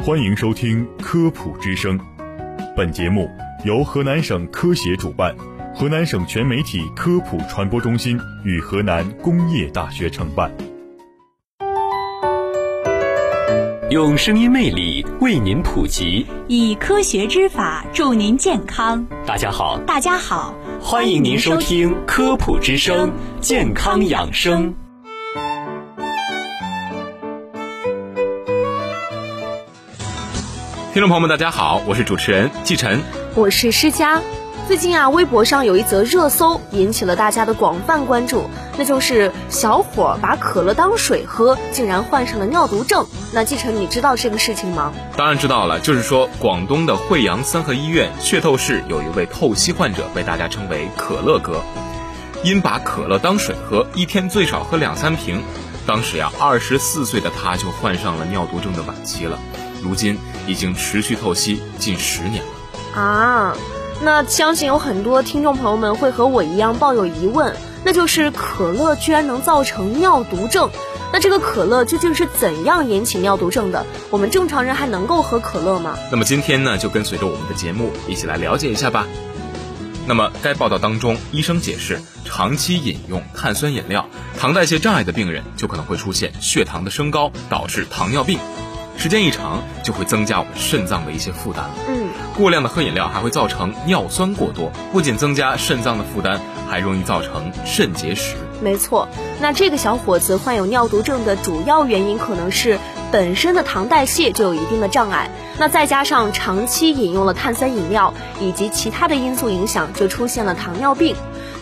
欢迎收听《科普之声》，本节目由河南省科协主办，河南省全媒体科普传播中心与河南工业大学承办。用声音魅力为您普及，以科学之法助您健康。大家好，大家好，欢迎您收听《科普之声》，健康养生。听众朋友们，大家好，我是主持人季晨，我是施佳。最近啊，微博上有一则热搜引起了大家的广泛关注，那就是小伙把可乐当水喝，竟然患上了尿毒症。那季晨，你知道这个事情吗？当然知道了，就是说广东的惠阳三和医院血透室有一位透析患者，被大家称为“可乐哥”，因把可乐当水喝，一天最少喝两三瓶，当时呀，二十四岁的他就患上了尿毒症的晚期了。如今已经持续透析近十年了啊！那相信有很多听众朋友们会和我一样抱有疑问，那就是可乐居然能造成尿毒症？那这个可乐究竟是怎样引起尿毒症的？我们正常人还能够喝可乐吗？那么今天呢，就跟随着我们的节目一起来了解一下吧。那么该报道当中，医生解释，长期饮用碳酸饮料，糖代谢障碍的病人就可能会出现血糖的升高，导致糖尿病。时间一长，就会增加我们肾脏的一些负担了。嗯，过量的喝饮料还会造成尿酸过多，不仅增加肾脏的负担，还容易造成肾结石。没错，那这个小伙子患有尿毒症的主要原因可能是本身的糖代谢就有一定的障碍，那再加上长期饮用了碳酸饮料以及其他的因素影响，就出现了糖尿病，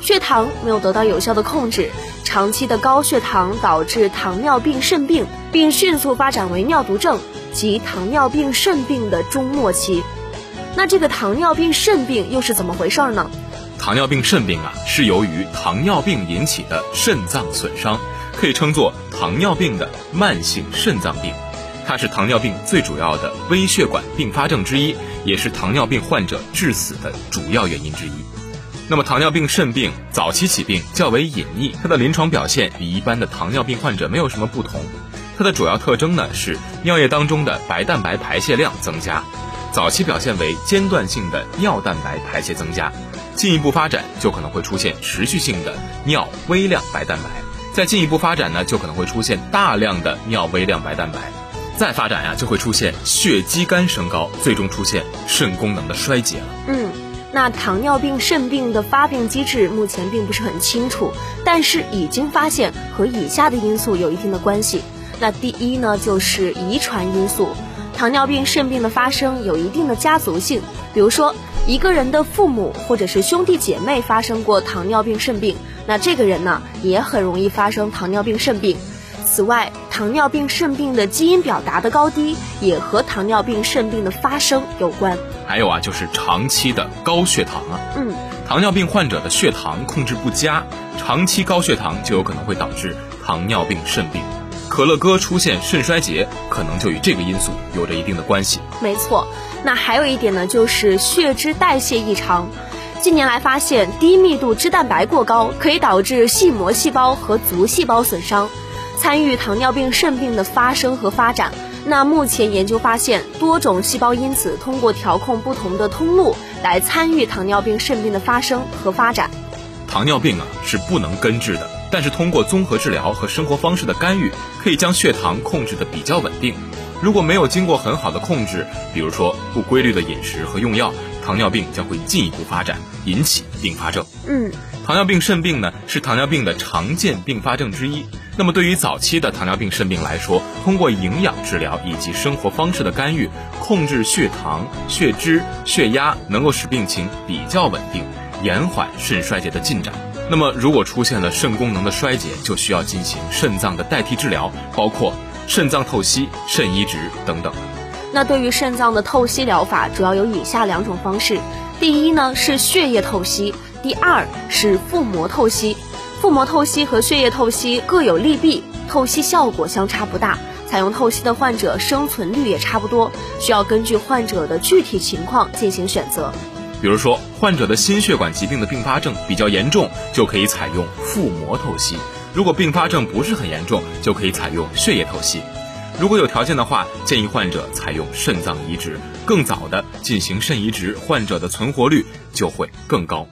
血糖没有得到有效的控制。长期的高血糖导致糖尿病肾病，并迅速发展为尿毒症及糖尿病肾病的中末期。那这个糖尿病肾病又是怎么回事呢？糖尿病肾病啊，是由于糖尿病引起的肾脏损伤，可以称作糖尿病的慢性肾脏病。它是糖尿病最主要的微血管并发症之一，也是糖尿病患者致死的主要原因之一。那么，糖尿病肾病早期起病较为隐匿，它的临床表现与一般的糖尿病患者没有什么不同。它的主要特征呢是尿液当中的白蛋白排泄量增加，早期表现为间断性的尿蛋白排泄增加，进一步发展就可能会出现持续性的尿微量白蛋白，再进一步发展呢就可能会出现大量的尿微量白蛋白，再发展呀就会出现血肌酐升高，最终出现肾功能的衰竭了。嗯。那糖尿病肾病的发病机制目前并不是很清楚，但是已经发现和以下的因素有一定的关系。那第一呢，就是遗传因素。糖尿病肾病的发生有一定的家族性，比如说一个人的父母或者是兄弟姐妹发生过糖尿病肾病，那这个人呢也很容易发生糖尿病肾病。此外，糖尿病肾病的基因表达的高低也和糖尿病肾病的发生有关。还有啊，就是长期的高血糖啊。嗯，糖尿病患者的血糖控制不佳，长期高血糖就有可能会导致糖尿病肾病。可乐哥出现肾衰竭，可能就与这个因素有着一定的关系。没错，那还有一点呢，就是血脂代谢异常。近年来发现，低密度脂蛋白过高可以导致细膜细胞和足细胞损伤。参与糖尿病肾病的发生和发展。那目前研究发现，多种细胞因子通过调控不同的通路来参与糖尿病肾病的发生和发展。糖尿病啊是不能根治的，但是通过综合治疗和生活方式的干预，可以将血糖控制的比较稳定。如果没有经过很好的控制，比如说不规律的饮食和用药，糖尿病将会进一步发展，引起并发症。嗯。糖尿病肾病呢，是糖尿病的常见并发症之一。那么，对于早期的糖尿病肾病来说，通过营养治疗以及生活方式的干预，控制血糖、血脂、血压，能够使病情比较稳定，延缓肾衰竭的进展。那么，如果出现了肾功能的衰竭，就需要进行肾脏的代替治疗，包括肾脏透析、肾移植等等。那对于肾脏的透析疗法，主要有以下两种方式。第一呢，是血液透析。第二是腹膜透析，腹膜透析和血液透析各有利弊，透析效果相差不大，采用透析的患者生存率也差不多，需要根据患者的具体情况进行选择。比如说，患者的心血管疾病的并发症比较严重，就可以采用腹膜透析；如果并发症不是很严重，就可以采用血液透析。如果有条件的话，建议患者采用肾脏移植，更早的进行肾移植，患者的存活率就会更高。